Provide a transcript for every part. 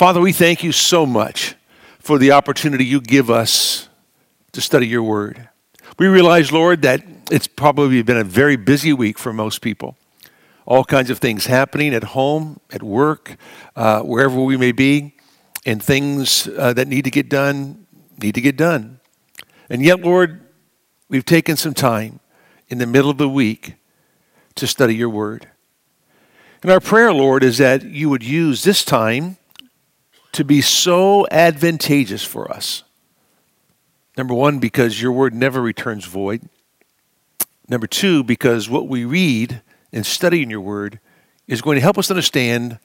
Father, we thank you so much for the opportunity you give us to study your word. We realize, Lord, that it's probably been a very busy week for most people. All kinds of things happening at home, at work, uh, wherever we may be, and things uh, that need to get done need to get done. And yet, Lord, we've taken some time in the middle of the week to study your word. And our prayer, Lord, is that you would use this time to be so advantageous for us. Number one, because your word never returns void. Number two, because what we read and study in your word is going to help us understand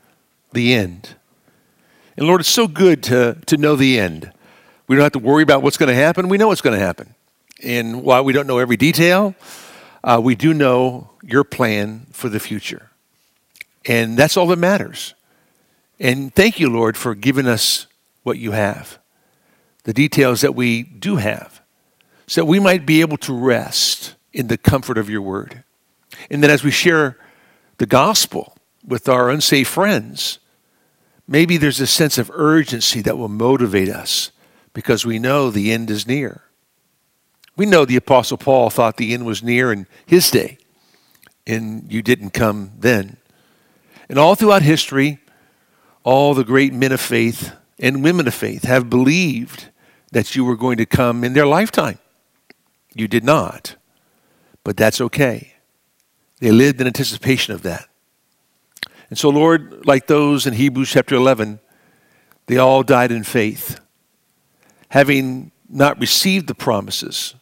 the end. And Lord, it's so good to, to know the end. We don't have to worry about what's going to happen. We know what's going to happen. And while we don't know every detail, uh, we do know your plan for the future. And that's all that matters. And thank you, Lord, for giving us what you have, the details that we do have, so that we might be able to rest in the comfort of your word. And that as we share the gospel with our unsafe friends, maybe there's a sense of urgency that will motivate us because we know the end is near. We know the Apostle Paul thought the end was near in his day, and you didn't come then. And all throughout history, all the great men of faith and women of faith have believed that you were going to come in their lifetime. You did not, but that's okay. They lived in anticipation of that. And so, Lord, like those in Hebrews chapter 11, they all died in faith. Having not received the promises,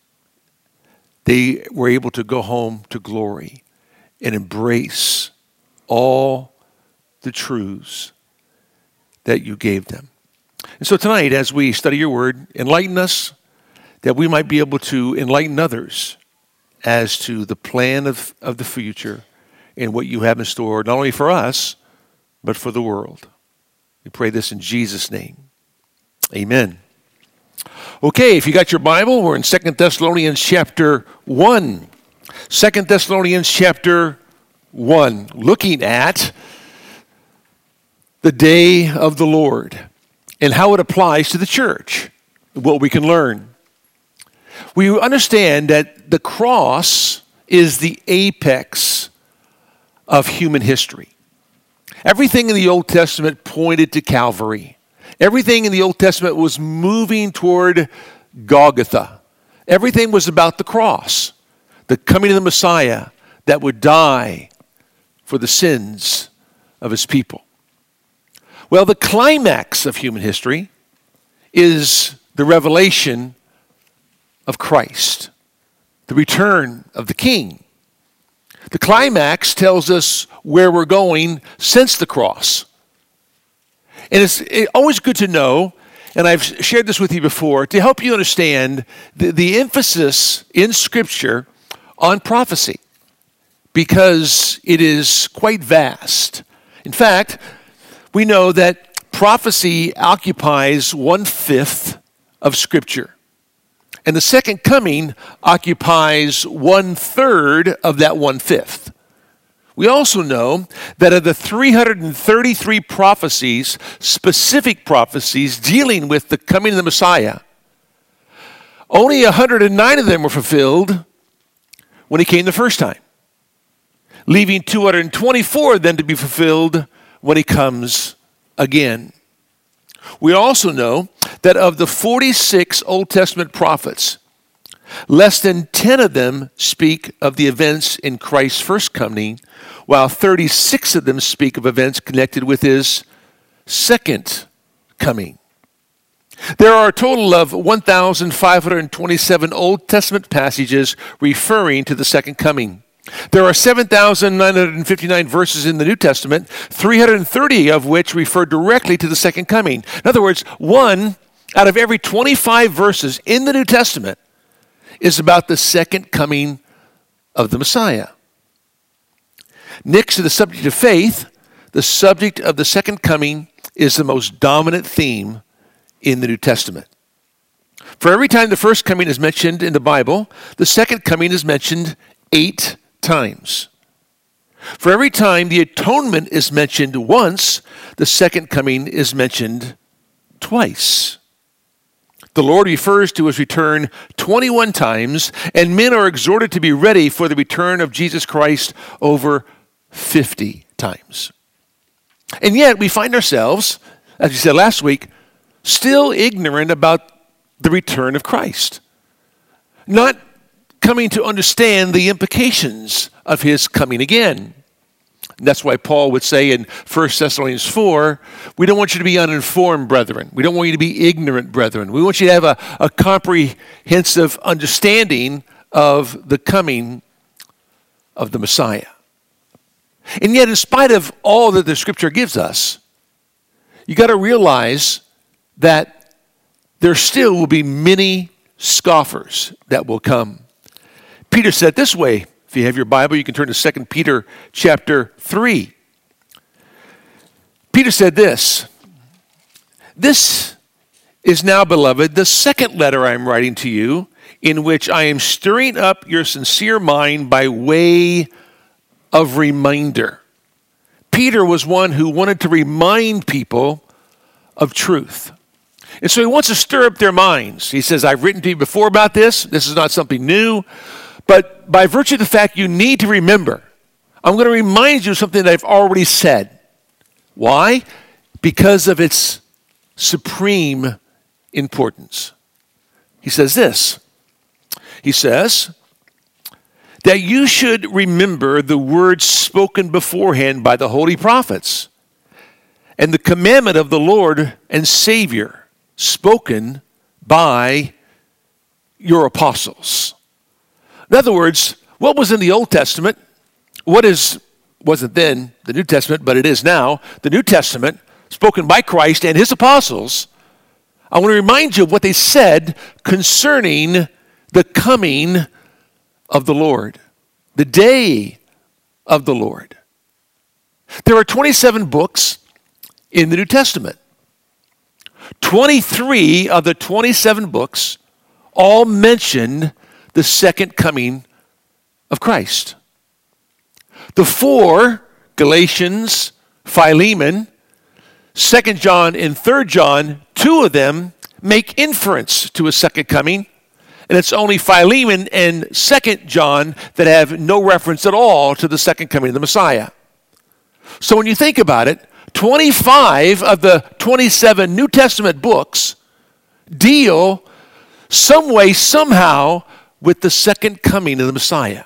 they were able to go home to glory and embrace all the truths that you gave them. And so tonight, as we study your word, enlighten us that we might be able to enlighten others as to the plan of, of the future and what you have in store, not only for us, but for the world. We pray this in Jesus' name. Amen. Okay, if you got your Bible, we're in Second Thessalonians chapter 1. Second Thessalonians chapter 1, looking at the day of the Lord and how it applies to the church, what we can learn. We understand that the cross is the apex of human history. Everything in the Old Testament pointed to Calvary. Everything in the Old Testament was moving toward Golgotha. Everything was about the cross, the coming of the Messiah that would die for the sins of his people. Well, the climax of human history is the revelation of Christ, the return of the King. The climax tells us where we're going since the cross. And it's always good to know, and I've shared this with you before, to help you understand the, the emphasis in Scripture on prophecy, because it is quite vast. In fact, we know that prophecy occupies one fifth of Scripture. And the second coming occupies one third of that one fifth. We also know that of the 333 prophecies, specific prophecies dealing with the coming of the Messiah, only 109 of them were fulfilled when he came the first time, leaving 224 then to be fulfilled when he comes again. We also know that of the 46 Old Testament prophets, less than 10 of them speak of the events in Christ's first coming, while 36 of them speak of events connected with his second coming. There are a total of 1,527 Old Testament passages referring to the second coming. There are 7,959 verses in the New Testament, 330 of which refer directly to the second coming. In other words, one out of every 25 verses in the New Testament is about the second coming of the Messiah. Next to the subject of faith, the subject of the second coming is the most dominant theme in the New Testament. For every time the first coming is mentioned in the Bible, the second coming is mentioned eight times. For every time the atonement is mentioned once, the second coming is mentioned twice. The Lord refers to his return 21 times, and men are exhorted to be ready for the return of Jesus Christ over 50 times. And yet, we find ourselves, as we said last week, still ignorant about the return of Christ, not coming to understand the implications of his coming again. And that's why Paul would say in 1 Thessalonians 4 we don't want you to be uninformed, brethren. We don't want you to be ignorant, brethren. We want you to have a, a comprehensive understanding of the coming of the Messiah. And yet, in spite of all that the scripture gives us, you got to realize that there still will be many scoffers that will come. Peter said this way if you have your Bible, you can turn to 2 Peter chapter 3. Peter said this This is now, beloved, the second letter I am writing to you, in which I am stirring up your sincere mind by way of reminder. Peter was one who wanted to remind people of truth. And so he wants to stir up their minds. He says, I've written to you before about this. This is not something new. But by virtue of the fact you need to remember, I'm going to remind you of something that I've already said. Why? Because of its supreme importance. He says this He says, that you should remember the words spoken beforehand by the holy prophets and the commandment of the Lord and Savior spoken by your apostles. In other words, what was in the Old Testament, what is wasn't then the New Testament, but it is now, the New Testament spoken by Christ and his apostles, I want to remind you of what they said concerning the coming of the Lord, the day of the Lord. There are 27 books in the New Testament. 23 of the 27 books all mention the second coming of Christ. The four, Galatians, Philemon, 2 John, and 3 John, two of them make inference to a second coming, and it's only Philemon and 2 John that have no reference at all to the second coming of the Messiah. So when you think about it, 25 of the 27 New Testament books deal some way, somehow, with the second coming of the Messiah.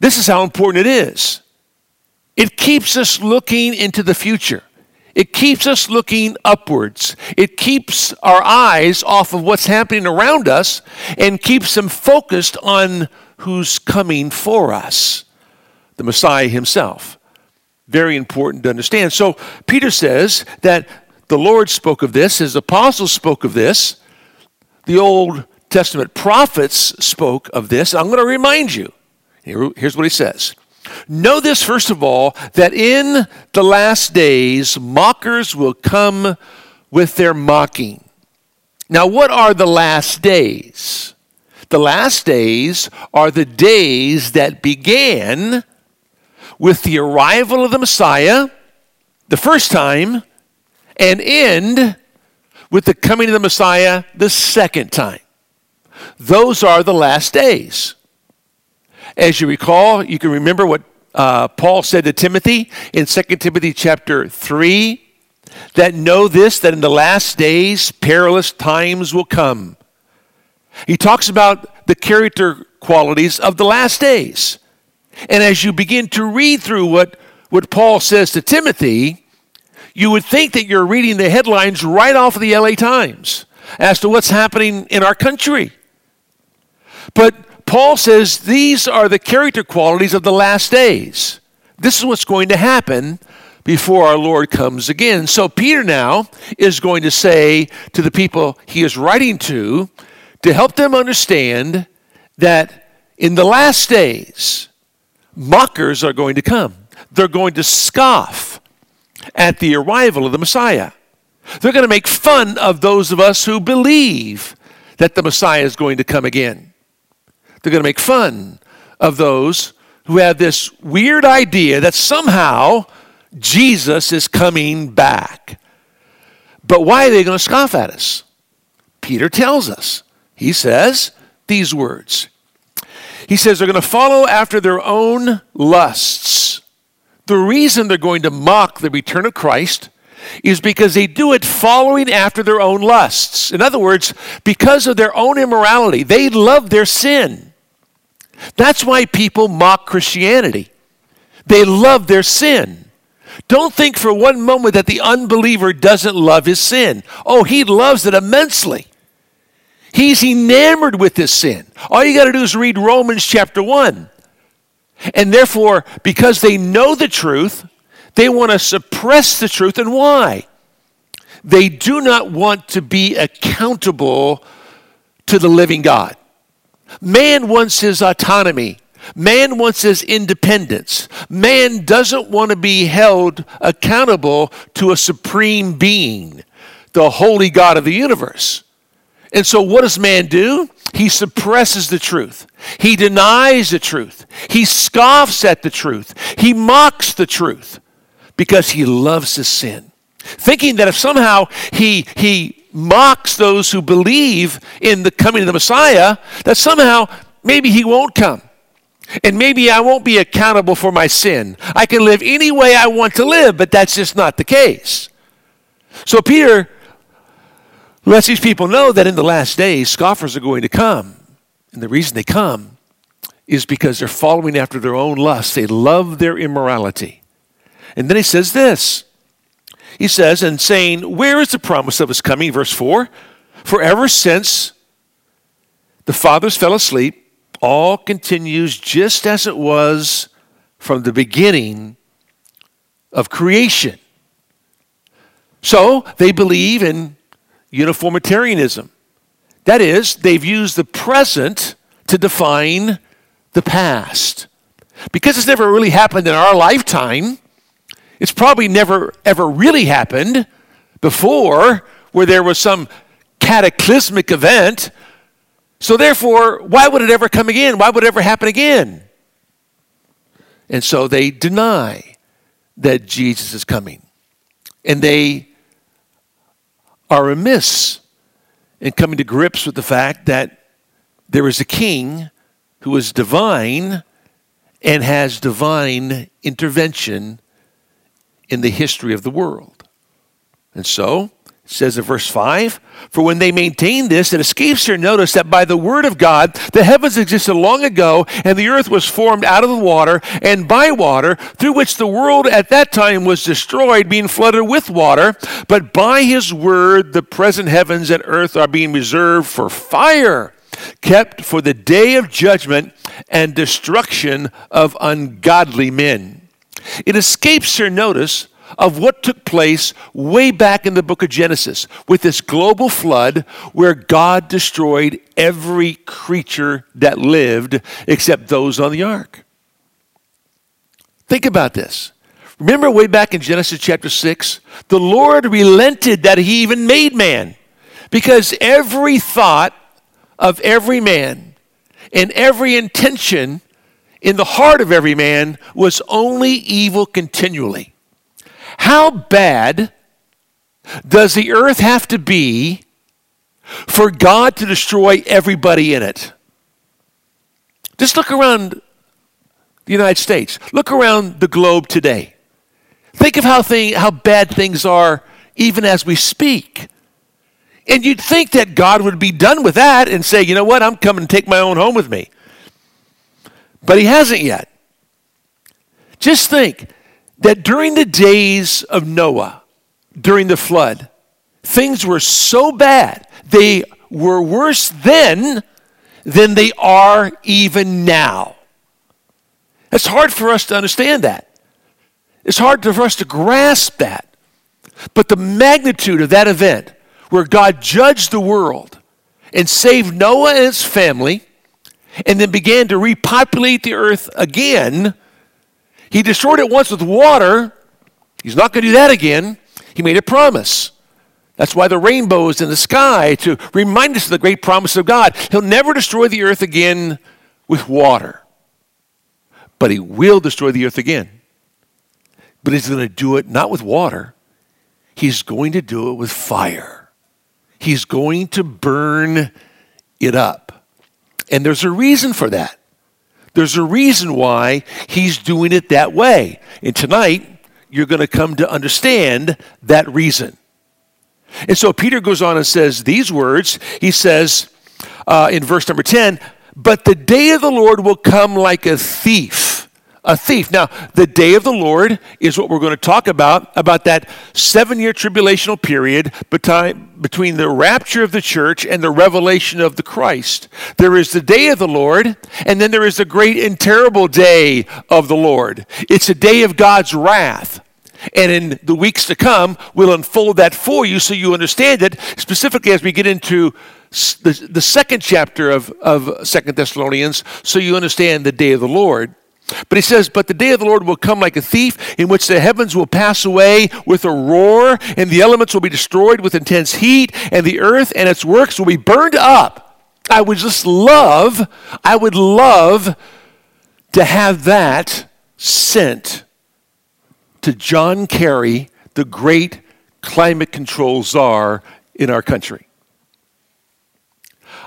This is how important it is. It keeps us looking into the future. It keeps us looking upwards. It keeps our eyes off of what's happening around us and keeps them focused on who's coming for us the Messiah himself. Very important to understand. So, Peter says that the Lord spoke of this, his apostles spoke of this, the Old Testament prophets spoke of this. I'm going to remind you. Here, here's what he says Know this, first of all, that in the last days mockers will come with their mocking. Now, what are the last days? The last days are the days that began with the arrival of the Messiah the first time and end with the coming of the Messiah the second time. Those are the last days. As you recall, you can remember what uh, Paul said to Timothy in 2 Timothy chapter 3 that know this, that in the last days perilous times will come. He talks about the character qualities of the last days. And as you begin to read through what, what Paul says to Timothy, you would think that you're reading the headlines right off of the LA Times as to what's happening in our country. But Paul says these are the character qualities of the last days. This is what's going to happen before our Lord comes again. So Peter now is going to say to the people he is writing to to help them understand that in the last days, mockers are going to come. They're going to scoff at the arrival of the Messiah. They're going to make fun of those of us who believe that the Messiah is going to come again. They're going to make fun of those who have this weird idea that somehow Jesus is coming back. But why are they going to scoff at us? Peter tells us. He says these words. He says they're going to follow after their own lusts. The reason they're going to mock the return of Christ is because they do it following after their own lusts. In other words, because of their own immorality, they love their sin. That's why people mock Christianity. They love their sin. Don't think for one moment that the unbeliever doesn't love his sin. Oh, he loves it immensely. He's enamored with his sin. All you got to do is read Romans chapter 1. And therefore, because they know the truth, they want to suppress the truth. And why? They do not want to be accountable to the living God. Man wants his autonomy. Man wants his independence. Man doesn't want to be held accountable to a supreme being, the holy God of the universe. And so, what does man do? He suppresses the truth. He denies the truth. He scoffs at the truth. He mocks the truth because he loves his sin. Thinking that if somehow he, he mocks those who believe in the coming of the Messiah, that somehow maybe he won't come. And maybe I won't be accountable for my sin. I can live any way I want to live, but that's just not the case. So Peter lets these people know that in the last days, scoffers are going to come. And the reason they come is because they're following after their own lusts. They love their immorality. And then he says this He says, and saying, Where is the promise of his coming? Verse 4 For ever since the fathers fell asleep, all continues just as it was from the beginning of creation. So they believe in uniformitarianism. That is, they've used the present to define the past. Because it's never really happened in our lifetime, it's probably never ever really happened before where there was some cataclysmic event so, therefore, why would it ever come again? Why would it ever happen again? And so they deny that Jesus is coming. And they are amiss in coming to grips with the fact that there is a king who is divine and has divine intervention in the history of the world. And so it says in verse 5 For when they maintain this, it escapes their notice that by the word of God the heavens existed long ago, and the earth was formed out of the water and by water, through which the world at that time was destroyed, being flooded with water. But by his word the present heavens and earth are being reserved for fire, kept for the day of judgment and destruction of ungodly men. It escapes their notice of what took place way back in the book of Genesis with this global flood where God destroyed every creature that lived except those on the ark. Think about this. Remember way back in Genesis chapter 6? The Lord relented that he even made man because every thought of every man and every intention in the heart of every man was only evil continually. How bad does the earth have to be for God to destroy everybody in it? Just look around the United States. Look around the globe today. Think of how, thing, how bad things are even as we speak. And you'd think that God would be done with that and say, you know what, I'm coming to take my own home with me. But he hasn't yet. Just think that during the days of Noah, during the flood, things were so bad, they were worse then than they are even now. It's hard for us to understand that. It's hard for us to grasp that. But the magnitude of that event, where God judged the world and saved Noah and his family, and then began to repopulate the earth again he destroyed it once with water. He's not going to do that again. He made a promise. That's why the rainbow is in the sky to remind us of the great promise of God. He'll never destroy the earth again with water. but he will destroy the earth again. But he's going to do it not with water, he's going to do it with fire. He's going to burn it up. And there's a reason for that. There's a reason why he's doing it that way. And tonight, you're going to come to understand that reason. And so Peter goes on and says these words. He says uh, in verse number 10, But the day of the Lord will come like a thief a thief. Now, the day of the Lord is what we're going to talk about, about that seven year tribulational period between the rapture of the church and the revelation of the Christ. There is the day of the Lord, and then there is the great and terrible day of the Lord. It's a day of God's wrath. And in the weeks to come, we'll unfold that for you so you understand it, specifically as we get into the, the second chapter of, of Second Thessalonians, so you understand the day of the Lord. But he says, But the day of the Lord will come like a thief, in which the heavens will pass away with a roar, and the elements will be destroyed with intense heat, and the earth and its works will be burned up. I would just love, I would love to have that sent to John Kerry, the great climate control czar in our country.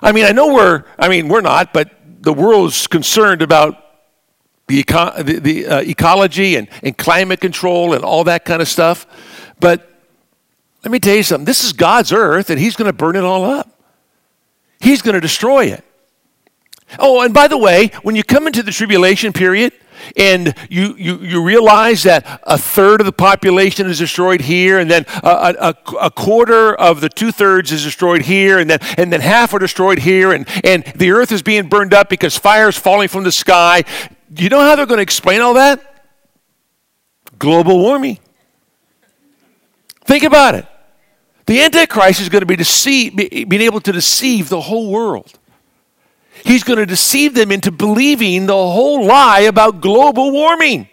I mean, I know we're, I mean, we're not, but the world's concerned about the, eco- the, the uh, ecology and, and climate control and all that kind of stuff. But let me tell you something this is God's earth, and He's going to burn it all up, He's going to destroy it. Oh, and by the way, when you come into the tribulation period, and you, you, you realize that a third of the population is destroyed here, and then a, a, a quarter of the two thirds is destroyed here, and then, and then half are destroyed here, and, and the earth is being burned up because fire is falling from the sky. You know how they're going to explain all that? Global warming. Think about it. The Antichrist is going to be deceive, being able to deceive the whole world. He's going to deceive them into believing the whole lie about global warming.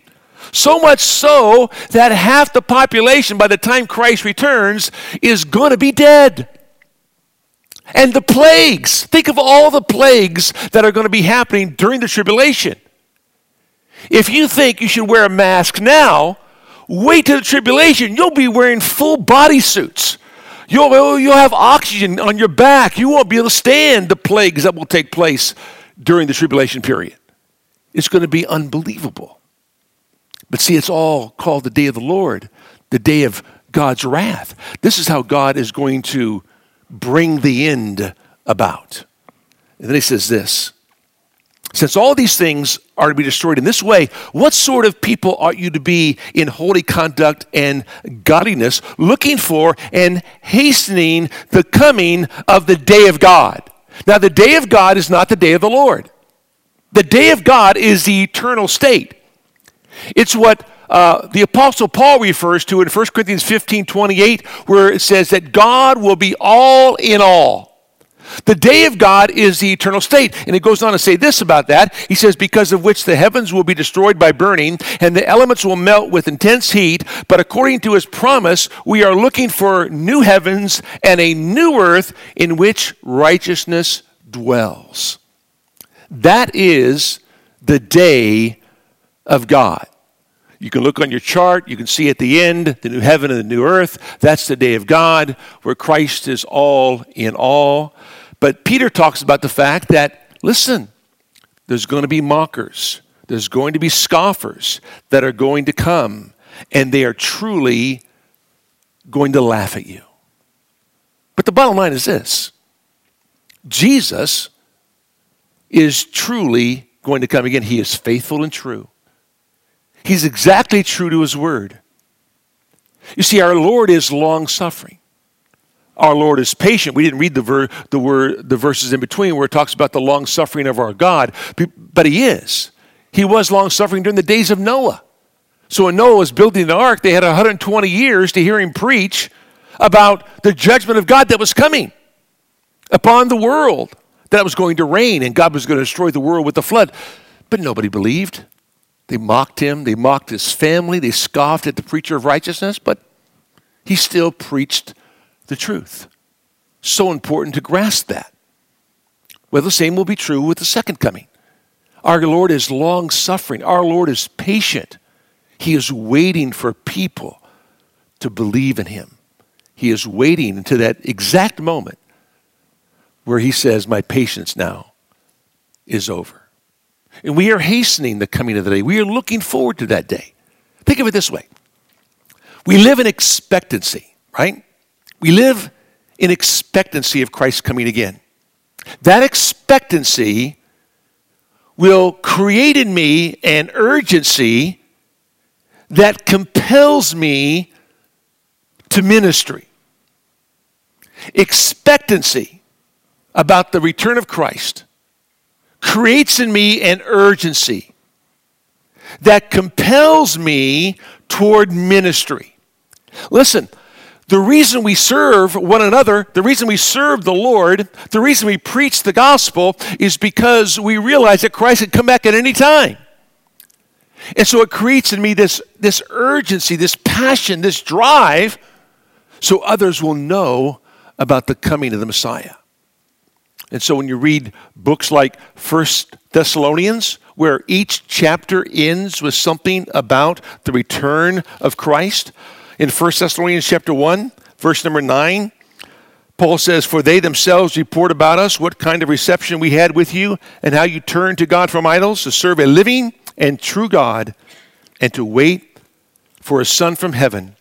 So much so that half the population, by the time Christ returns, is going to be dead. And the plagues, think of all the plagues that are going to be happening during the tribulation. If you think you should wear a mask now, wait till the tribulation. You'll be wearing full body suits. You'll, you'll have oxygen on your back. You won't be able to stand the plagues that will take place during the tribulation period. It's going to be unbelievable. But see, it's all called the day of the Lord, the day of God's wrath. This is how God is going to bring the end about. And then he says this since all these things are to be destroyed in this way, what sort of people ought you to be in holy conduct and godliness, looking for and hastening the coming of the day of God? Now, the day of God is not the day of the Lord. The day of God is the eternal state. It's what uh, the Apostle Paul refers to in 1 Corinthians 15 28, where it says that God will be all in all. The day of God is the eternal state. And it goes on to say this about that. He says, Because of which the heavens will be destroyed by burning, and the elements will melt with intense heat. But according to his promise, we are looking for new heavens and a new earth in which righteousness dwells. That is the day of God. You can look on your chart, you can see at the end the new heaven and the new earth. That's the day of God where Christ is all in all. But Peter talks about the fact that, listen, there's going to be mockers, there's going to be scoffers that are going to come, and they are truly going to laugh at you. But the bottom line is this Jesus is truly going to come again. He is faithful and true. He's exactly true to his word. You see, our Lord is long suffering our Lord is patient. We didn't read the, ver- the, word, the verses in between where it talks about the long suffering of our God, but He is. He was long suffering during the days of Noah. So when Noah was building the ark, they had 120 years to hear him preach about the judgment of God that was coming upon the world, that was going to rain, and God was going to destroy the world with the flood. But nobody believed. They mocked him, they mocked his family, they scoffed at the preacher of righteousness, but he still preached the truth. So important to grasp that. Well, the same will be true with the second coming. Our Lord is long suffering. Our Lord is patient. He is waiting for people to believe in Him. He is waiting until that exact moment where He says, My patience now is over. And we are hastening the coming of the day. We are looking forward to that day. Think of it this way we live in expectancy, right? We live in expectancy of Christ coming again. That expectancy will create in me an urgency that compels me to ministry. Expectancy about the return of Christ creates in me an urgency that compels me toward ministry. Listen, the reason we serve one another, the reason we serve the Lord, the reason we preach the gospel is because we realize that Christ can come back at any time. And so it creates in me this, this urgency, this passion, this drive, so others will know about the coming of the Messiah. And so when you read books like First Thessalonians, where each chapter ends with something about the return of Christ, in 1 Thessalonians chapter 1, verse number 9, Paul says, For they themselves report about us what kind of reception we had with you, and how you turned to God from idols to serve a living and true God, and to wait for a Son from heaven,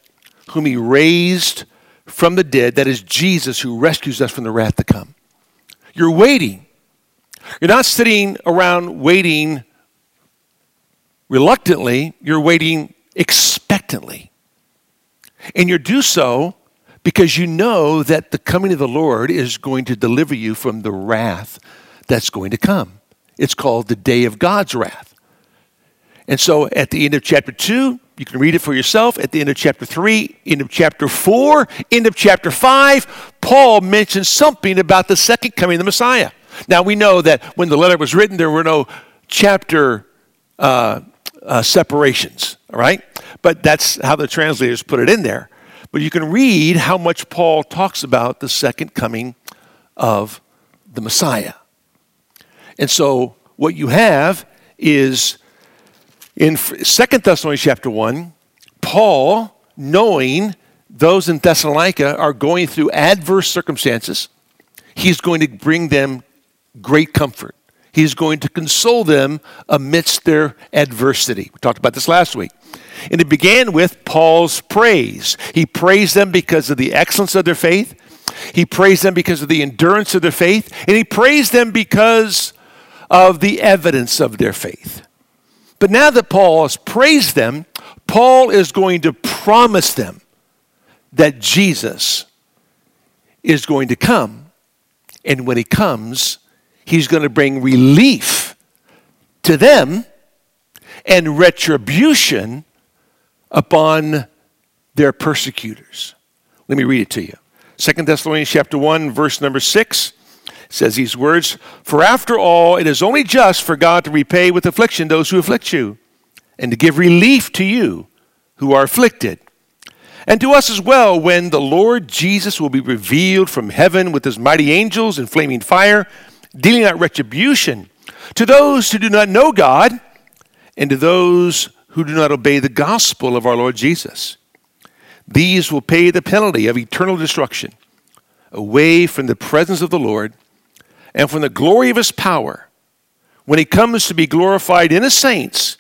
whom he raised from the dead, that is Jesus who rescues us from the wrath to come. You're waiting. You're not sitting around waiting reluctantly, you're waiting expectantly. And you do so because you know that the coming of the Lord is going to deliver you from the wrath that's going to come. It's called the day of God's wrath. And so at the end of chapter 2, you can read it for yourself. At the end of chapter 3, end of chapter 4, end of chapter 5, Paul mentions something about the second coming of the Messiah. Now we know that when the letter was written, there were no chapter uh, uh, separations, all right? But that's how the translators put it in there. But you can read how much Paul talks about the second coming of the Messiah. And so what you have is in Second Thessalonians chapter 1, Paul, knowing those in Thessalonica are going through adverse circumstances, he's going to bring them great comfort. He's going to console them amidst their adversity. We talked about this last week. And it began with Paul's praise. He praised them because of the excellence of their faith. He praised them because of the endurance of their faith. And he praised them because of the evidence of their faith. But now that Paul has praised them, Paul is going to promise them that Jesus is going to come. And when he comes, he's going to bring relief to them and retribution upon their persecutors. Let me read it to you. Second Thessalonians chapter 1 verse number 6 says these words, "For after all it is only just for God to repay with affliction those who afflict you and to give relief to you who are afflicted." And to us as well, when the Lord Jesus will be revealed from heaven with his mighty angels in flaming fire, dealing out retribution to those who do not know God and to those who do not obey the gospel of our Lord Jesus. These will pay the penalty of eternal destruction away from the presence of the Lord and from the glory of his power when he comes to be glorified in his saints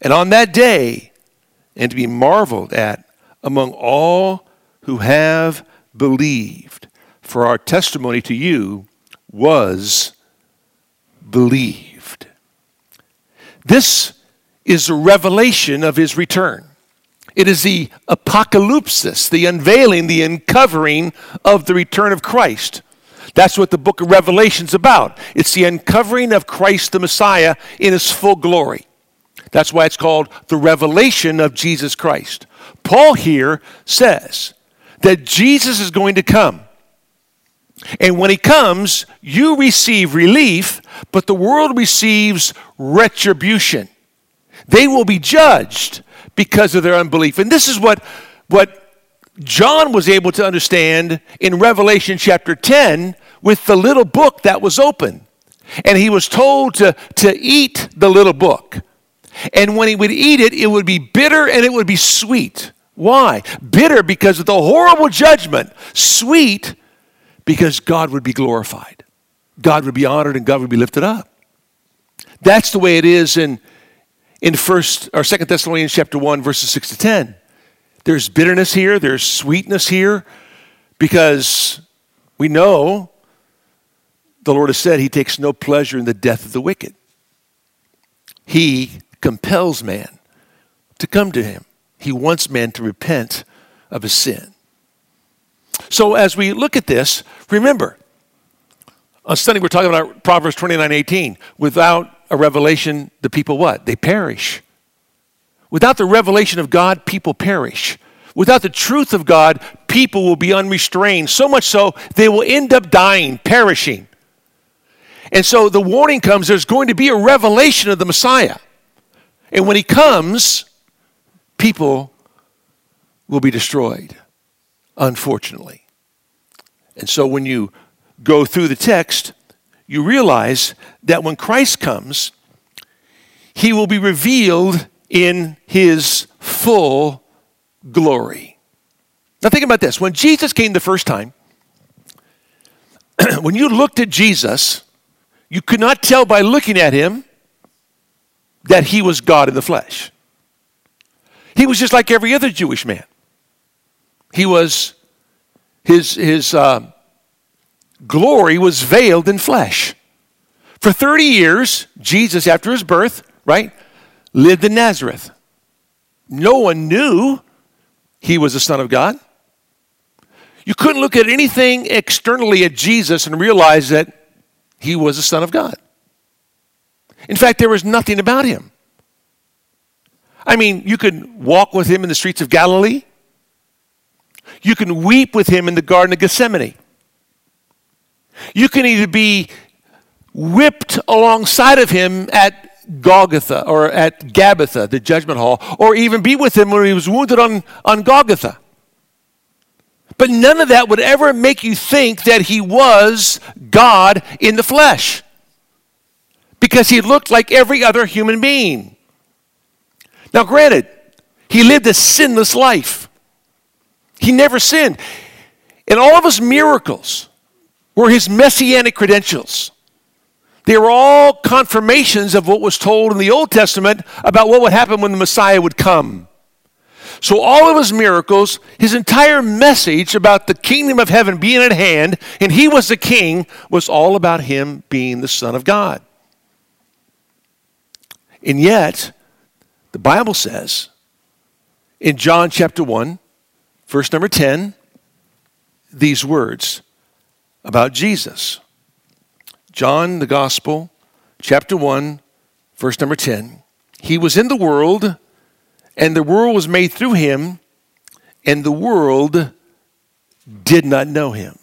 and on that day and to be marveled at among all who have believed. For our testimony to you was believed. This is a revelation of his return. It is the apocalypsis, the unveiling, the uncovering of the return of Christ. That's what the book of Revelation's about. It's the uncovering of Christ the Messiah in his full glory. That's why it's called the revelation of Jesus Christ. Paul here says that Jesus is going to come. And when he comes, you receive relief, but the world receives retribution. They will be judged because of their unbelief. And this is what, what John was able to understand in Revelation chapter 10 with the little book that was open. And he was told to, to eat the little book. And when he would eat it, it would be bitter and it would be sweet. Why? Bitter because of the horrible judgment. Sweet because God would be glorified. God would be honored and God would be lifted up. That's the way it is in, in first or second Thessalonians chapter 1, verses 6 to 10. There's bitterness here, there's sweetness here, because we know the Lord has said he takes no pleasure in the death of the wicked. He compels man to come to him. He wants man to repent of his sin. So as we look at this, remember, on Sunday we're talking about Proverbs 29 18. Without a revelation, the people what? They perish. Without the revelation of God, people perish. Without the truth of God, people will be unrestrained, so much so they will end up dying, perishing. And so the warning comes there's going to be a revelation of the Messiah. And when he comes, people will be destroyed, unfortunately. And so when you go through the text, you realize that when Christ comes, he will be revealed in his full glory. Now, think about this. When Jesus came the first time, when you looked at Jesus, you could not tell by looking at him that he was God in the flesh. He was just like every other Jewish man. He was, his, his uh, glory was veiled in flesh. For 30 years, Jesus, after his birth, right, lived in Nazareth. No one knew he was the Son of God. You couldn't look at anything externally at Jesus and realize that he was the Son of God. In fact, there was nothing about him. I mean, you could walk with him in the streets of Galilee. You can weep with him in the Garden of Gethsemane. You can either be whipped alongside of him at Golgotha or at Gabbatha, the judgment hall, or even be with him when he was wounded on, on Golgotha. But none of that would ever make you think that he was God in the flesh because he looked like every other human being. Now, granted, he lived a sinless life, he never sinned. And all of his miracles were his messianic credentials. They were all confirmations of what was told in the Old Testament about what would happen when the Messiah would come. So, all of his miracles, his entire message about the kingdom of heaven being at hand, and he was the king, was all about him being the Son of God. And yet, the Bible says in John chapter 1, verse number 10, these words about Jesus. John, the Gospel, chapter 1, verse number 10. He was in the world, and the world was made through him, and the world did not know him.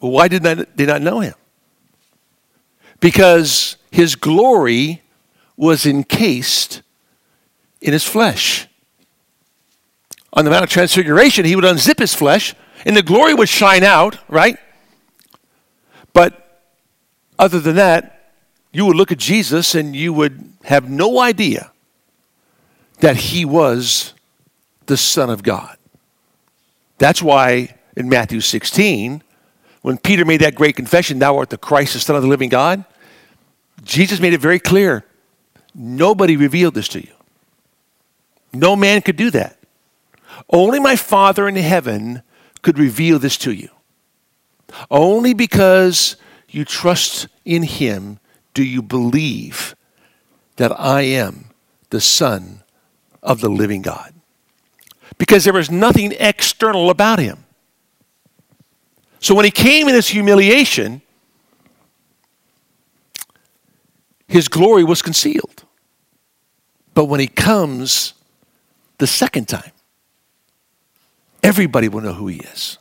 Well, why did they not know him? Because his glory was encased in his flesh. On the Mount of Transfiguration, he would unzip his flesh, and the glory would shine out, right? But other than that, you would look at Jesus and you would have no idea that he was the Son of God. That's why in Matthew 16, when Peter made that great confession, Thou art the Christ, the Son of the living God, Jesus made it very clear nobody revealed this to you. No man could do that. Only my Father in heaven could reveal this to you. Only because you trust in him, do you believe that I am the Son of the living God? Because there was nothing external about him. So when he came in his humiliation, his glory was concealed. But when he comes the second time, everybody will know who he is.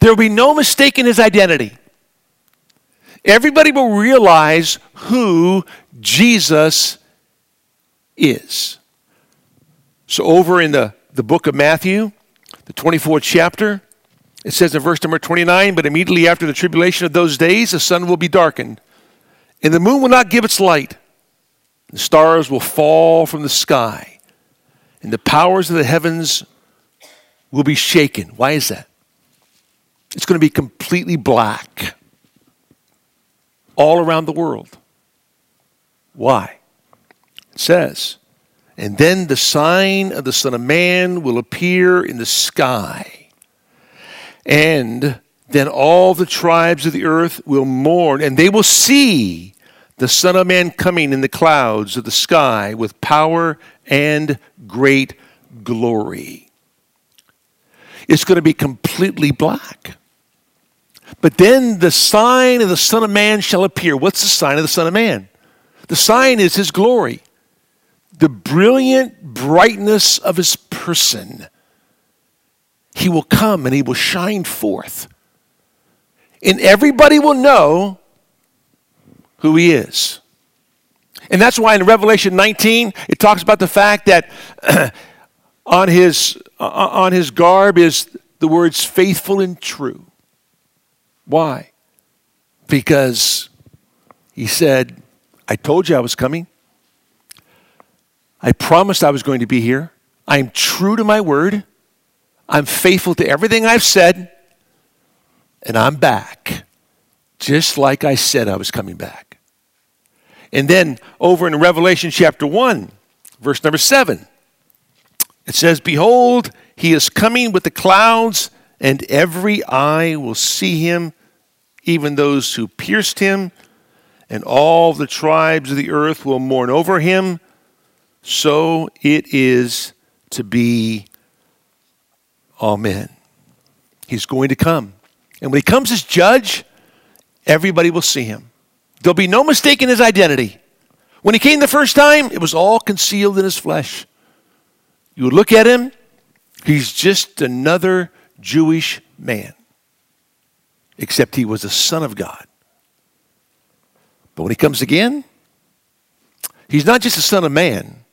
There will be no mistake in his identity everybody will realize who Jesus is. So, over in the, the book of Matthew, the 24th chapter, It says in verse number 29 But immediately after the tribulation of those days, the sun will be darkened, and the moon will not give its light. The stars will fall from the sky, and the powers of the heavens will be shaken. Why is that? It's going to be completely black all around the world. Why? It says, And then the sign of the Son of Man will appear in the sky. And then all the tribes of the earth will mourn, and they will see the Son of Man coming in the clouds of the sky with power and great glory. It's going to be completely black. But then the sign of the Son of Man shall appear. What's the sign of the Son of Man? The sign is his glory, the brilliant brightness of his person. He will come and he will shine forth. And everybody will know who he is. And that's why in Revelation 19, it talks about the fact that on, his, on his garb is the words faithful and true. Why? Because he said, I told you I was coming. I promised I was going to be here. I'm true to my word. I'm faithful to everything I've said. And I'm back, just like I said I was coming back. And then over in Revelation chapter 1, verse number 7, it says, Behold, he is coming with the clouds, and every eye will see him, even those who pierced him, and all the tribes of the earth will mourn over him. So it is to be. Amen. He's going to come. And when he comes as judge, everybody will see him. There'll be no mistake in his identity. When he came the first time, it was all concealed in his flesh. You look at him, he's just another Jewish man except he was the Son of God. But when he comes again, he's not just a Son of Man,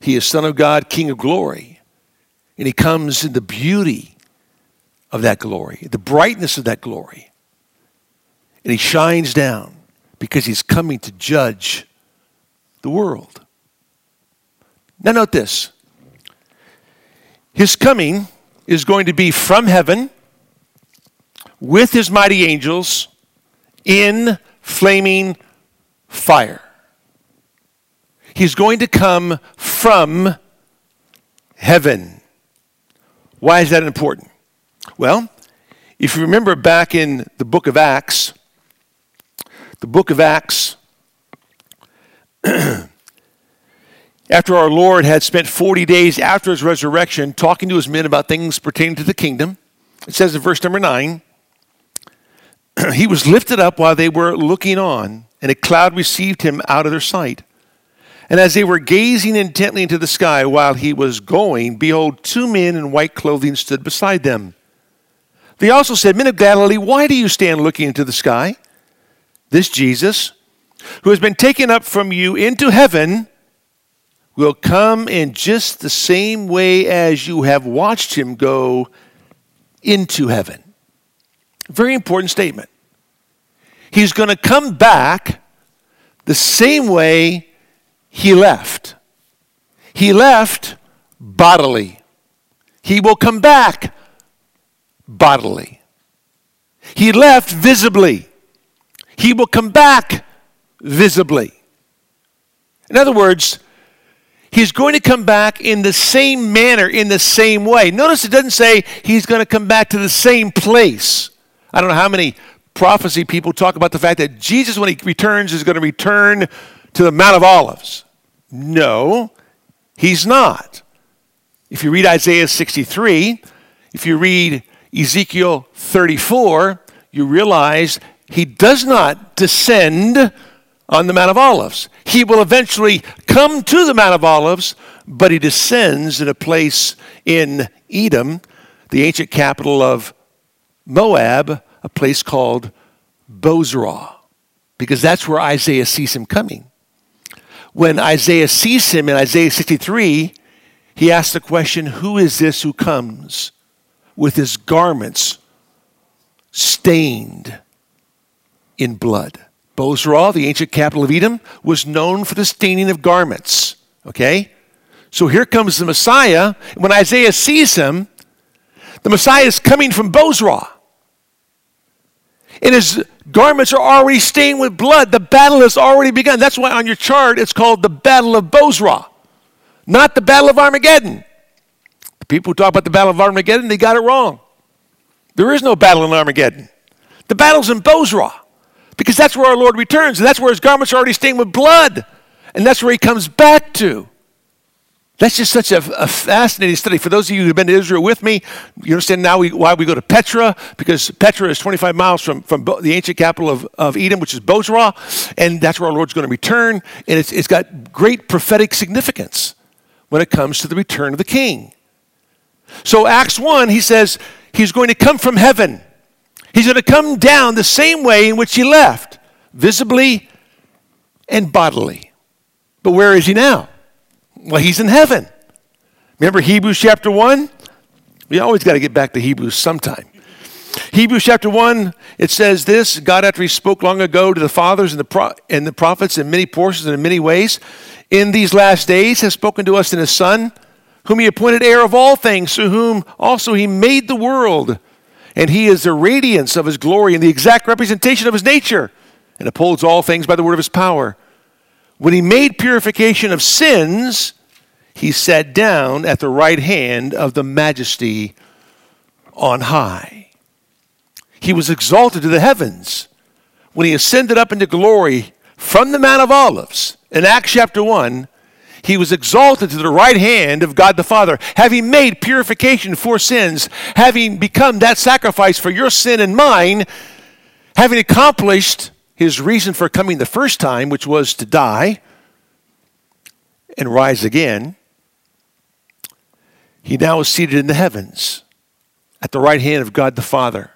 he is Son of God, King of glory. And he comes in the beauty of that glory, the brightness of that glory. And he shines down because he's coming to judge the world. Now, note this his coming is going to be from heaven with his mighty angels in flaming fire. He's going to come from heaven. Why is that important? Well, if you remember back in the book of Acts, the book of Acts, after our Lord had spent 40 days after his resurrection talking to his men about things pertaining to the kingdom, it says in verse number 9, he was lifted up while they were looking on, and a cloud received him out of their sight. And as they were gazing intently into the sky while he was going, behold, two men in white clothing stood beside them. They also said, Men of Galilee, why do you stand looking into the sky? This Jesus, who has been taken up from you into heaven, will come in just the same way as you have watched him go into heaven. Very important statement. He's going to come back the same way he left. He left bodily. He will come back bodily. He left visibly. He will come back visibly. In other words, he's going to come back in the same manner, in the same way. Notice it doesn't say he's going to come back to the same place. I don't know how many prophecy people talk about the fact that Jesus, when he returns, is going to return to the Mount of Olives. No, he's not. If you read Isaiah 63, if you read Ezekiel 34, you realize he does not descend on the Mount of Olives. He will eventually come to the Mount of Olives, but he descends in a place in Edom, the ancient capital of Moab, a place called Bozrah, because that's where Isaiah sees him coming. When Isaiah sees him in Isaiah 63, he asks the question, Who is this who comes with his garments stained in blood. Bozrah, the ancient capital of Edom, was known for the staining of garments. Okay? So here comes the Messiah. When Isaiah sees him, the Messiah is coming from Bozrah. And his garments are already stained with blood. The battle has already begun. That's why on your chart it's called the Battle of Bozrah, not the Battle of Armageddon. The people who talk about the Battle of Armageddon, they got it wrong. There is no battle in Armageddon. The battle's in Bozrah because that's where our Lord returns, and that's where his garments are already stained with blood, and that's where he comes back to. That's just such a, a, fascinating study. For those of you who've been to Israel with me, you understand now we, why we go to Petra, because Petra is 25 miles from, from the ancient capital of, of Edom, which is Bozrah, and that's where our Lord's going to return. And it's, it's got great prophetic significance when it comes to the return of the king. So, Acts 1, he says he's going to come from heaven. He's going to come down the same way in which he left, visibly and bodily. But where is he now? Well, he's in heaven. Remember Hebrews chapter 1? We always got to get back to Hebrews sometime. Hebrews chapter 1, it says this God, after he spoke long ago to the fathers and the, pro- and the prophets in many portions and in many ways, in these last days has spoken to us in his Son, whom he appointed heir of all things, through whom also he made the world. And he is the radiance of his glory and the exact representation of his nature, and upholds all things by the word of his power. When he made purification of sins, he sat down at the right hand of the majesty on high. He was exalted to the heavens when he ascended up into glory from the Mount of Olives. In Acts chapter 1, he was exalted to the right hand of God the Father, having made purification for sins, having become that sacrifice for your sin and mine, having accomplished his reason for coming the first time, which was to die and rise again, he now is seated in the heavens at the right hand of God the Father.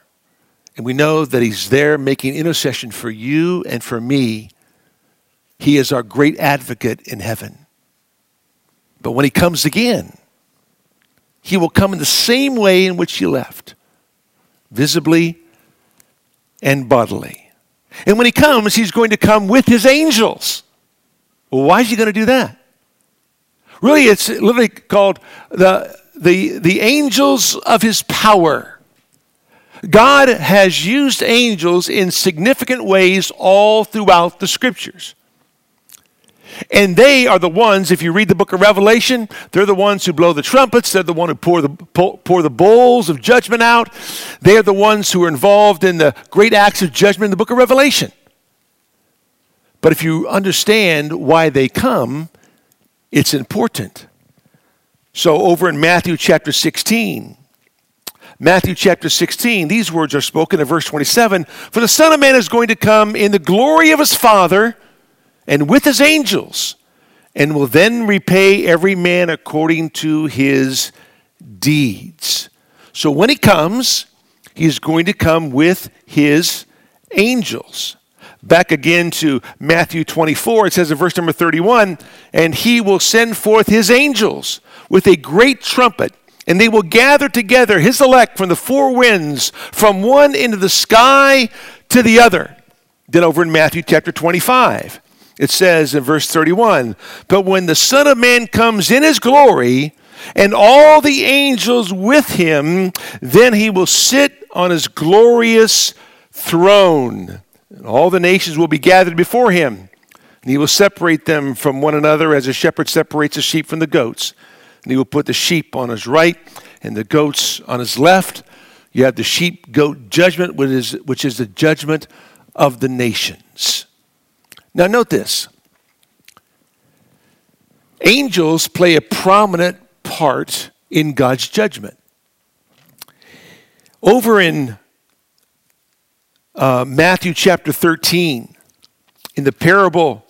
And we know that he's there making intercession for you and for me. He is our great advocate in heaven. But when he comes again, he will come in the same way in which he left, visibly and bodily. And when he comes, he's going to come with his angels. Well, why is he going to do that? Really, it's literally called the, the, the angels of his power. God has used angels in significant ways all throughout the scriptures. And they are the ones, if you read the book of Revelation, they're the ones who blow the trumpets. They're the one who pour the, pour the bowls of judgment out. They are the ones who are involved in the great acts of judgment in the book of Revelation. But if you understand why they come, it's important. So over in Matthew chapter 16, Matthew chapter 16, these words are spoken in verse 27 For the Son of Man is going to come in the glory of his Father and with his angels, and will then repay every man according to his deeds. So when he comes, he's going to come with his angels. Back again to Matthew 24, it says in verse number 31 And he will send forth his angels with a great trumpet, and they will gather together his elect from the four winds, from one end of the sky to the other. Then over in Matthew chapter 25, it says in verse 31 But when the Son of Man comes in his glory, and all the angels with him, then he will sit on his glorious throne. And all the nations will be gathered before him. And he will separate them from one another as a shepherd separates the sheep from the goats. And he will put the sheep on his right and the goats on his left. You have the sheep goat judgment, which is, which is the judgment of the nations. Now, note this angels play a prominent part in God's judgment. Over in uh, Matthew chapter 13, in the parable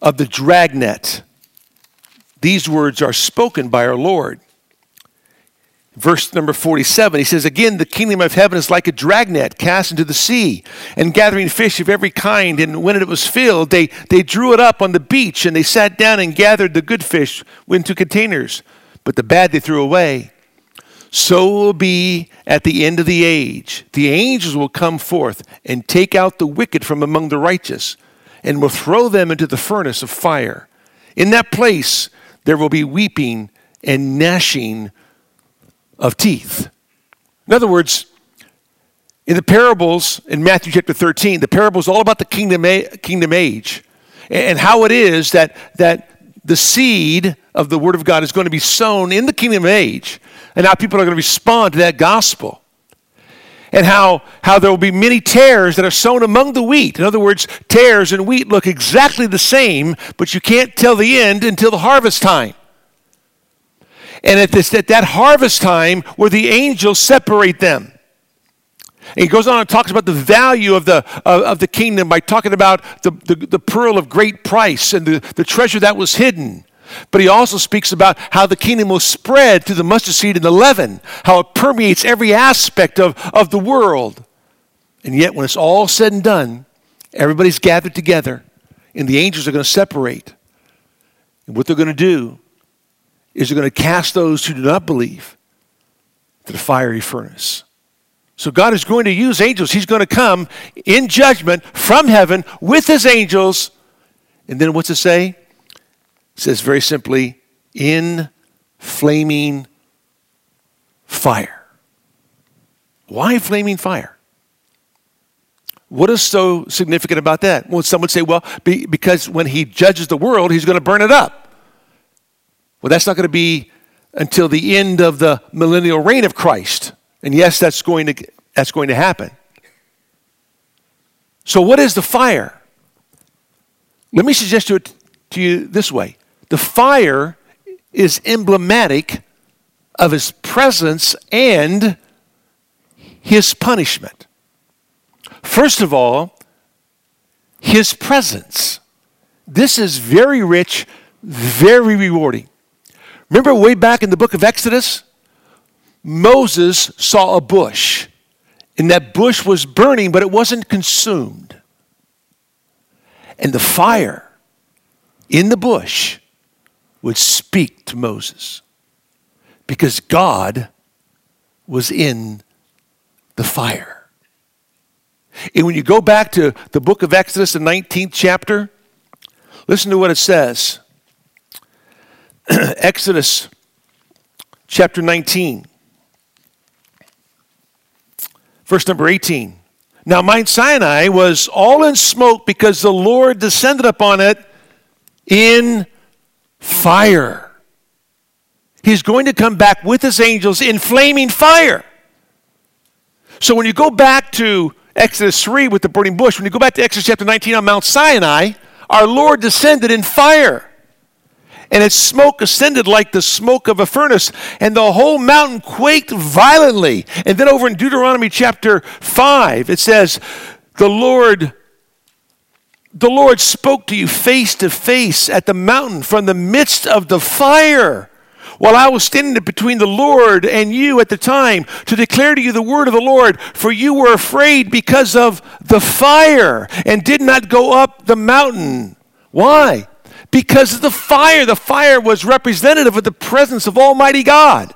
of the dragnet, these words are spoken by our Lord verse number 47, he says, Again, the kingdom of heaven is like a dragnet cast into the sea and gathering fish of every kind. And when it was filled, they, they drew it up on the beach and they sat down and gathered the good fish into containers, but the bad they threw away. so will be at the end of the age. The angels will come forth and take out the wicked from among the righteous and will throw them into the furnace of fire. In that place there will be weeping and gnashing of teeth. In other words, in the parables in Matthew chapter 13, the parable is all about the kingdom, kingdom age and how it is that, that the seed of the Word of God is going to be sown in the kingdom age, and how people are going to respond to that gospel. And how, how there will be many tares that are sown among the wheat. In other words, tares and wheat look exactly the same, but you can't tell the end until the harvest time. And at, this, at that harvest time, where the angels separate them. And he goes on and talks about the value of the, of, of the kingdom by talking about the, the, the, pearl of great price and the, the treasure that was hidden. But he also speaks about how the kingdom will spread through the mustard seed and the leaven, how it permeates every aspect of, of the world. And yet, when it's all said and done, everybody's gathered together, and the angels are going to separate. And what they're going to do is going to cast those who do not believe to the fiery furnace. So God is going to use angels. He's going to come in judgment from heaven with his angels. And then what's it say? It says very simply, in flaming fire. Why flaming fire? What is so significant about that? Well, some would say, well, be, because when he judges the world, he's going to burn it up. Well, that's not going to be until the end of the millennial reign of Christ. And yes, that's going to, that's going to happen. So, what is the fire? Let me suggest to it to you this way the fire is emblematic of his presence and his punishment. First of all, his presence. This is very rich, very rewarding. Remember way back in the book of Exodus? Moses saw a bush, and that bush was burning, but it wasn't consumed. And the fire in the bush would speak to Moses because God was in the fire. And when you go back to the book of Exodus, the 19th chapter, listen to what it says. Exodus chapter 19. Verse number 18. Now, Mount Sinai was all in smoke because the Lord descended upon it in fire. He's going to come back with his angels in flaming fire. So when you go back to Exodus 3 with the burning bush, when you go back to Exodus chapter 19 on Mount Sinai, our Lord descended in fire and its smoke ascended like the smoke of a furnace, and the whole mountain quaked violently. And then over in Deuteronomy chapter 5, it says, The Lord the Lord spoke to you face to face at the mountain from the midst of the fire while I was standing between the Lord and you at the time to declare to you the word of the Lord, for you were afraid because of the fire and did not go up the mountain. Why? Because of the fire. The fire was representative of the presence of Almighty God.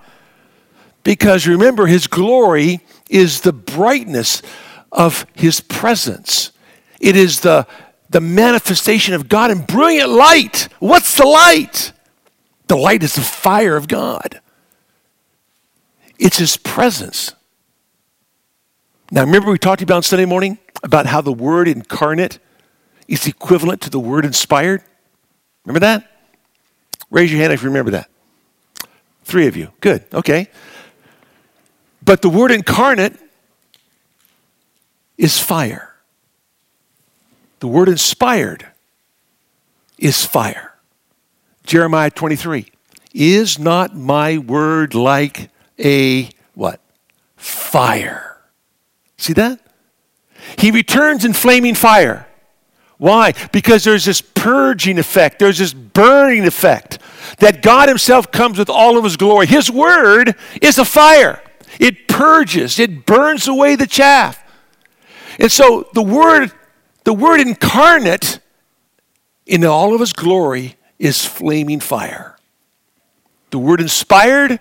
Because remember, His glory is the brightness of His presence, it is the, the manifestation of God in brilliant light. What's the light? The light is the fire of God, it's His presence. Now, remember we talked about on Sunday morning about how the Word incarnate is equivalent to the Word inspired? Remember that? Raise your hand if you remember that. Three of you. Good. Okay. But the word incarnate is fire. The word inspired is fire. Jeremiah 23. Is not my word like a what? Fire. See that? He returns in flaming fire. Why? Because there's this purging effect, there's this burning effect that God Himself comes with all of His glory. His Word is a fire, it purges, it burns away the chaff. And so the Word, the Word incarnate in all of His glory is flaming fire. The Word inspired,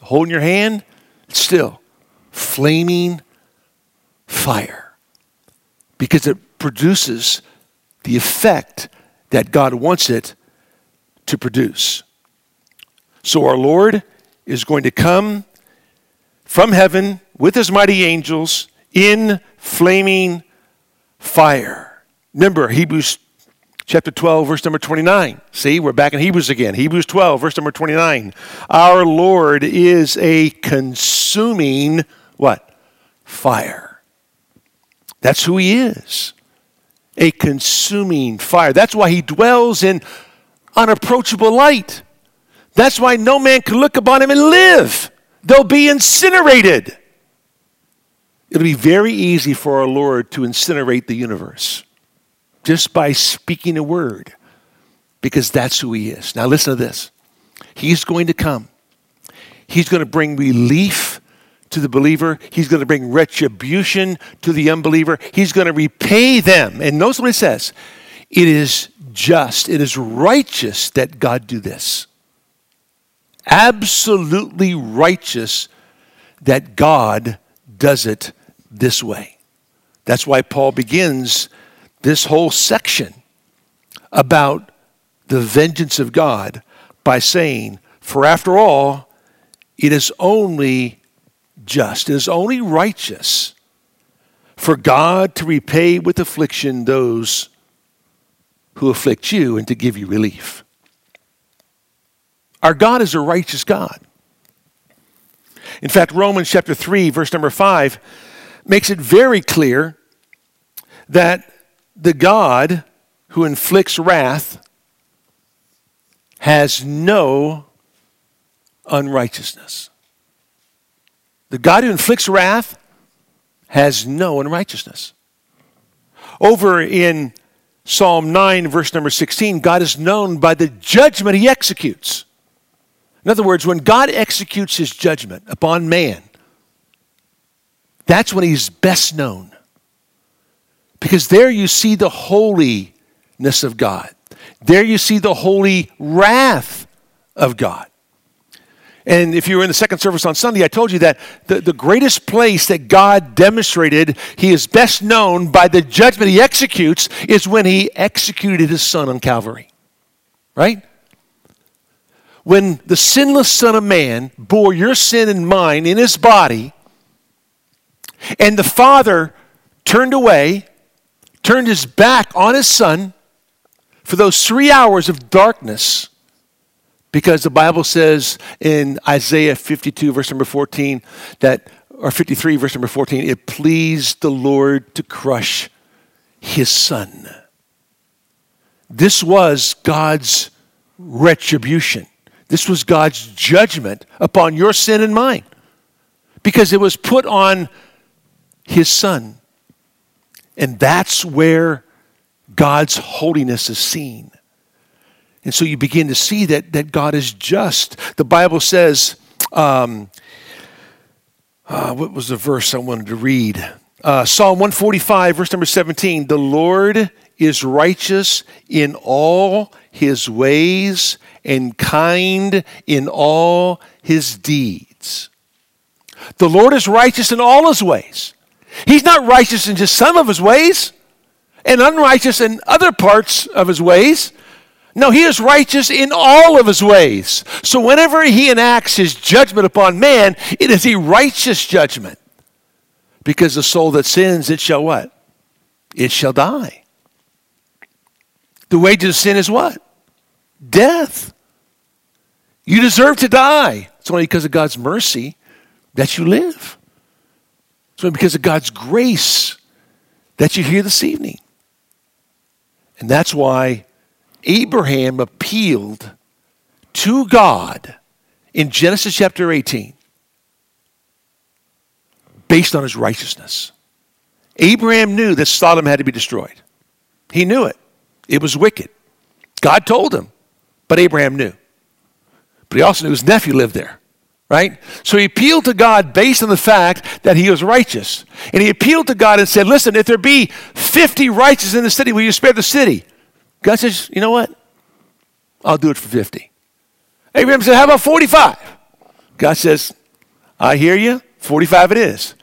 holding your hand, still flaming fire because it produces the effect that God wants it to produce. So our Lord is going to come from heaven with his mighty angels in flaming fire. Remember, Hebrews chapter 12, verse number 29. See, we're back in Hebrews again. Hebrews 12, verse number 29. Our Lord is a consuming what? Fire. That's who he is. A consuming fire. That's why he dwells in unapproachable light. That's why no man can look upon him and live. They'll be incinerated. It'll be very easy for our Lord to incinerate the universe just by speaking a word because that's who he is. Now, listen to this. He's going to come, he's going to bring relief to the believer, he's going to bring retribution to the unbeliever, he's going to repay them. And notice what he says it is just, it is righteous that God do this. Absolutely righteous that God does it this way. That's why Paul begins this whole section about the vengeance of God by saying, For after all, it is only just, it is only righteous for God to repay with affliction those who afflict you and to give you relief. Our God is a righteous God. In fact, Romans chapter 3, verse number 5, makes it very clear that the God who inflicts wrath has no unrighteousness. The God who inflicts wrath has no unrighteousness. Over in Psalm 9, verse number 16, God is known by the judgment he executes. In other words, when God executes his judgment upon man, that's when he's best known. Because there you see the holiness of God. There you see the holy wrath of God. And if you were in the second service on Sunday, I told you that the, the greatest place that God demonstrated he is best known by the judgment he executes is when he executed his son on Calvary. Right? When the sinless Son of Man bore your sin and mine in his body, and the Father turned away, turned his back on his Son for those three hours of darkness. Because the Bible says in Isaiah 52, verse number 14, that, or 53, verse number 14, it pleased the Lord to crush his son. This was God's retribution. This was God's judgment upon your sin and mine because it was put on his son. And that's where God's holiness is seen. And so you begin to see that, that God is just. The Bible says, um, uh, what was the verse I wanted to read? Uh, Psalm 145, verse number 17 The Lord is righteous in all his ways and kind in all his deeds. The Lord is righteous in all his ways. He's not righteous in just some of his ways and unrighteous in other parts of his ways. No, he is righteous in all of his ways. So whenever he enacts his judgment upon man, it is a righteous judgment. Because the soul that sins, it shall what? It shall die. The wages of sin is what? Death. You deserve to die. It's only because of God's mercy that you live. It's only because of God's grace that you're here this evening. And that's why Abraham appealed to God in Genesis chapter 18 based on his righteousness. Abraham knew that Sodom had to be destroyed. He knew it. It was wicked. God told him, but Abraham knew. But he also knew his nephew lived there, right? So he appealed to God based on the fact that he was righteous. And he appealed to God and said, Listen, if there be 50 righteous in the city, will you spare the city? God says, You know what? I'll do it for 50. Abraham said, How about 45? God says, I hear you. 45 it is.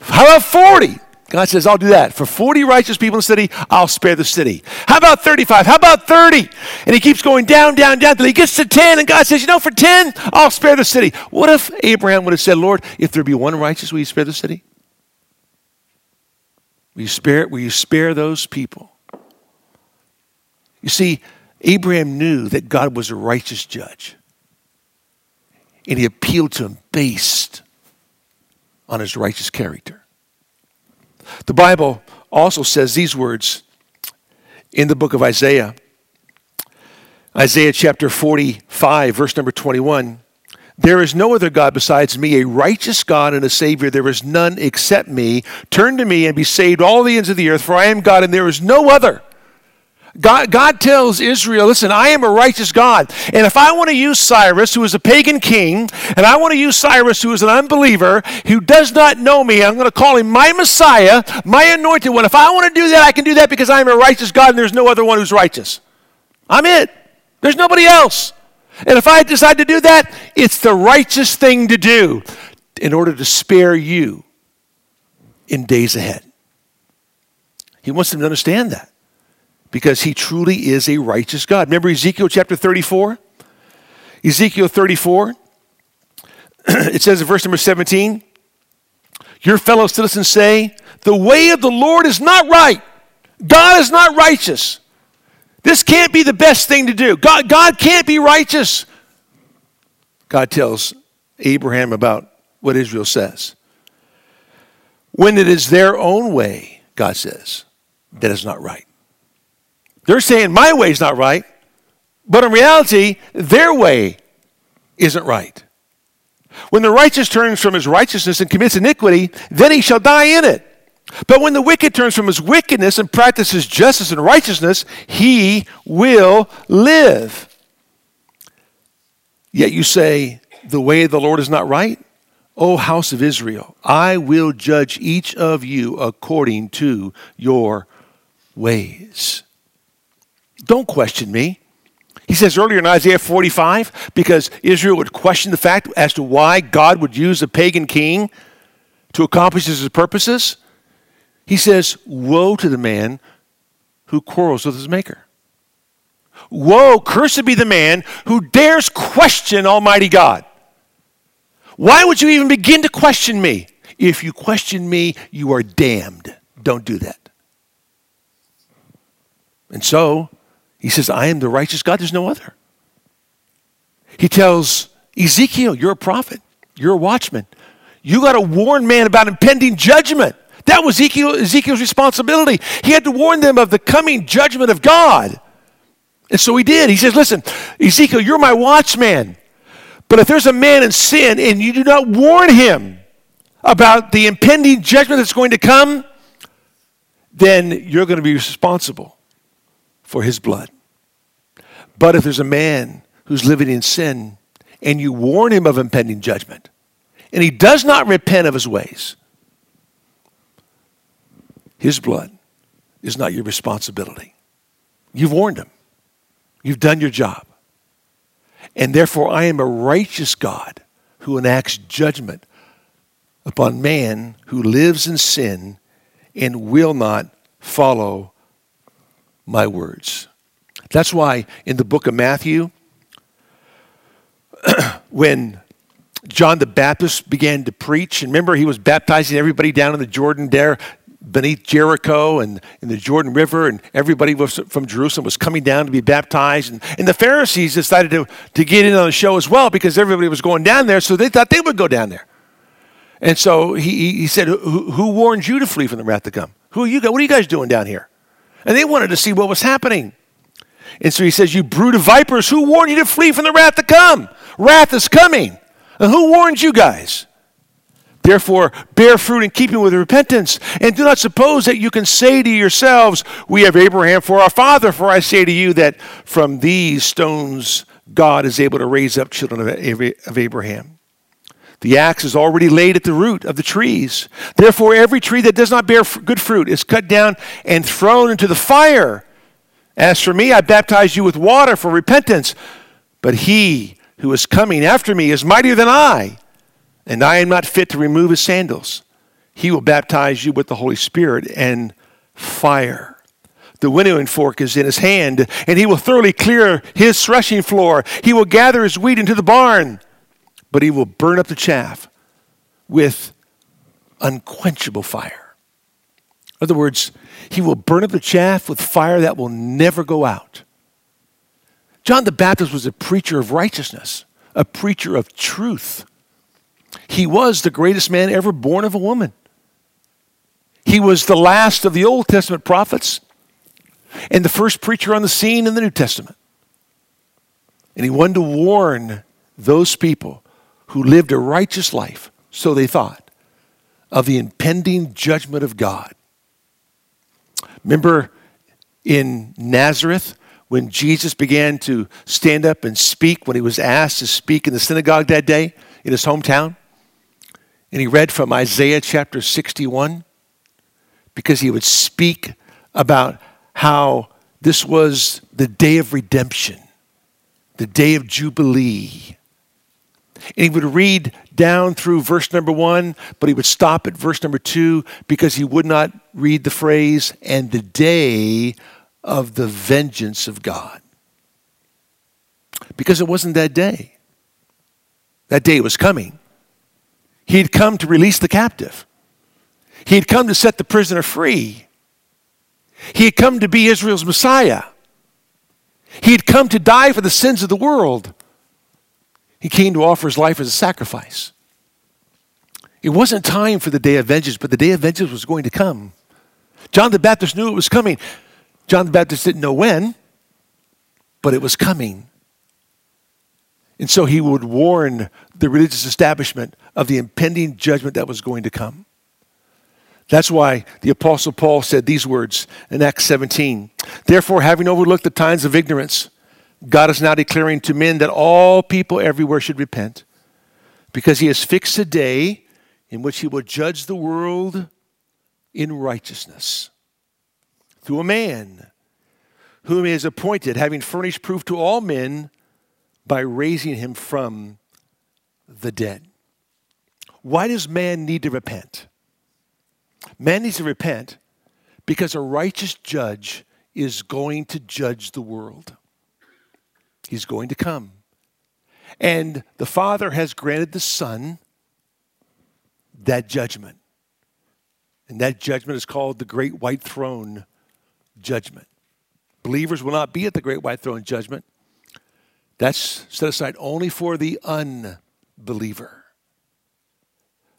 How about 40? God says, I'll do that. For 40 righteous people in the city, I'll spare the city. How about 35? How about 30? And he keeps going down, down, down till he gets to 10. And God says, You know, for 10, I'll spare the city. What if Abraham would have said, Lord, if there be one righteous, will you spare the city? Will you spare, will you spare those people? You see, Abraham knew that God was a righteous judge. And he appealed to him based on his righteous character. The Bible also says these words in the book of Isaiah. Isaiah chapter 45, verse number 21. There is no other God besides me, a righteous God and a Savior. There is none except me. Turn to me and be saved, all the ends of the earth, for I am God and there is no other. God, God tells Israel, listen, I am a righteous God. And if I want to use Cyrus, who is a pagan king, and I want to use Cyrus, who is an unbeliever, who does not know me, I'm going to call him my Messiah, my anointed one. If I want to do that, I can do that because I am a righteous God and there's no other one who's righteous. I'm it. There's nobody else. And if I decide to do that, it's the righteous thing to do in order to spare you in days ahead. He wants them to understand that because he truly is a righteous God. Remember Ezekiel chapter 34? Ezekiel 34, it says in verse number 17, Your fellow citizens say, The way of the Lord is not right. God is not righteous. This can't be the best thing to do. God, God can't be righteous. God tells Abraham about what Israel says. When it is their own way, God says, that is not right. They're saying my way is not right, but in reality, their way isn't right. When the righteous turns from his righteousness and commits iniquity, then he shall die in it. But when the wicked turns from his wickedness and practices justice and righteousness, he will live. Yet you say, The way of the Lord is not right? O house of Israel, I will judge each of you according to your ways. Don't question me. He says earlier in Isaiah 45, because Israel would question the fact as to why God would use a pagan king to accomplish his purposes. He says, Woe to the man who quarrels with his maker. Woe, cursed be the man who dares question Almighty God. Why would you even begin to question me? If you question me, you are damned. Don't do that. And so, he says, I am the righteous God, there's no other. He tells Ezekiel, You're a prophet, you're a watchman. You got to warn man about impending judgment. That was Ezekiel, Ezekiel's responsibility. He had to warn them of the coming judgment of God. And so he did. He says, Listen, Ezekiel, you're my watchman. But if there's a man in sin and you do not warn him about the impending judgment that's going to come, then you're going to be responsible for his blood. But if there's a man who's living in sin and you warn him of impending judgment and he does not repent of his ways, his blood is not your responsibility. You've warned him, you've done your job. And therefore, I am a righteous God who enacts judgment upon man who lives in sin and will not follow my words. That's why in the book of Matthew, when John the Baptist began to preach, and remember he was baptizing everybody down in the Jordan there beneath Jericho and in the Jordan River, and everybody was, from Jerusalem was coming down to be baptized. And, and the Pharisees decided to, to get in on the show as well because everybody was going down there, so they thought they would go down there. And so he, he said, who, who warned you to flee from the wrath to come? Who are you guys? What are you guys doing down here? And they wanted to see what was happening. And so he says, You brood of vipers, who warned you to flee from the wrath to come? Wrath is coming. And who warned you guys? Therefore, bear fruit in keeping with repentance. And do not suppose that you can say to yourselves, We have Abraham for our father. For I say to you that from these stones God is able to raise up children of Abraham. The axe is already laid at the root of the trees. Therefore, every tree that does not bear good fruit is cut down and thrown into the fire. As for me, I baptize you with water for repentance, but he who is coming after me is mightier than I, and I am not fit to remove his sandals. He will baptize you with the Holy Spirit and fire. The winnowing fork is in his hand, and he will thoroughly clear his threshing floor. He will gather his wheat into the barn, but he will burn up the chaff with unquenchable fire. In other words, he will burn up the chaff with fire that will never go out. John the Baptist was a preacher of righteousness, a preacher of truth. He was the greatest man ever born of a woman. He was the last of the Old Testament prophets and the first preacher on the scene in the New Testament. And he wanted to warn those people who lived a righteous life, so they thought, of the impending judgment of God. Remember in Nazareth when Jesus began to stand up and speak, when he was asked to speak in the synagogue that day in his hometown? And he read from Isaiah chapter 61 because he would speak about how this was the day of redemption, the day of Jubilee. And he would read down through verse number one, but he would stop at verse number two because he would not read the phrase, and the day of the vengeance of God. Because it wasn't that day. That day was coming. He had come to release the captive. He had come to set the prisoner free. He had come to be Israel's Messiah. He had come to die for the sins of the world. He came to offer his life as a sacrifice. It wasn't time for the day of vengeance, but the day of vengeance was going to come. John the Baptist knew it was coming. John the Baptist didn't know when, but it was coming. And so he would warn the religious establishment of the impending judgment that was going to come. That's why the Apostle Paul said these words in Acts 17 Therefore, having overlooked the times of ignorance, God is now declaring to men that all people everywhere should repent, because he has fixed a day in which he will judge the world in righteousness through a man whom he has appointed, having furnished proof to all men by raising him from the dead. Why does man need to repent? Man needs to repent because a righteous judge is going to judge the world. He's going to come. And the Father has granted the Son that judgment. And that judgment is called the Great White Throne judgment. Believers will not be at the great white throne judgment. That's set aside only for the unbeliever.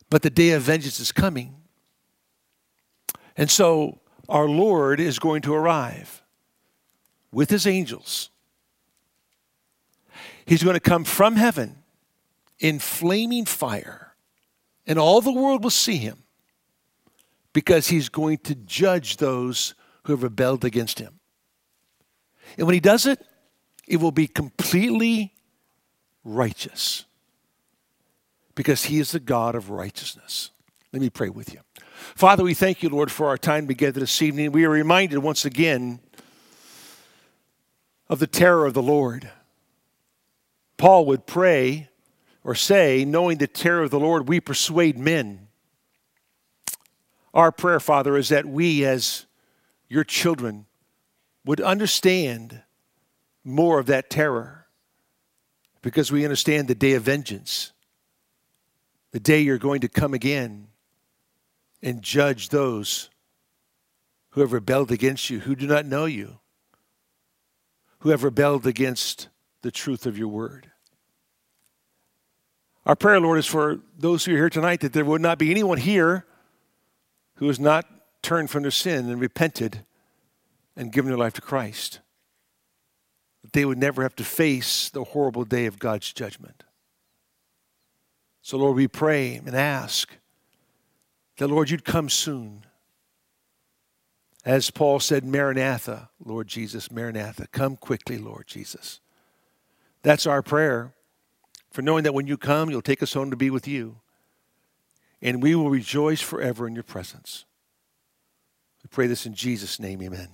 But the day of vengeance is coming. And so our Lord is going to arrive with his angels. He's going to come from heaven in flaming fire, and all the world will see him because he's going to judge those who have rebelled against him. And when he does it, it will be completely righteous because he is the God of righteousness. Let me pray with you. Father, we thank you, Lord, for our time together this evening. We are reminded once again of the terror of the Lord. Paul would pray or say, knowing the terror of the Lord, we persuade men. Our prayer, Father, is that we as your children would understand more of that terror because we understand the day of vengeance, the day you're going to come again and judge those who have rebelled against you, who do not know you, who have rebelled against the truth of your word. Our prayer, Lord, is for those who are here tonight that there would not be anyone here who has not turned from their sin and repented and given their life to Christ, that they would never have to face the horrible day of God's judgment. So, Lord, we pray and ask that, Lord, you'd come soon. As Paul said, Maranatha, Lord Jesus, Maranatha, come quickly, Lord Jesus. That's our prayer for knowing that when you come, you'll take us home to be with you. And we will rejoice forever in your presence. We pray this in Jesus' name, amen.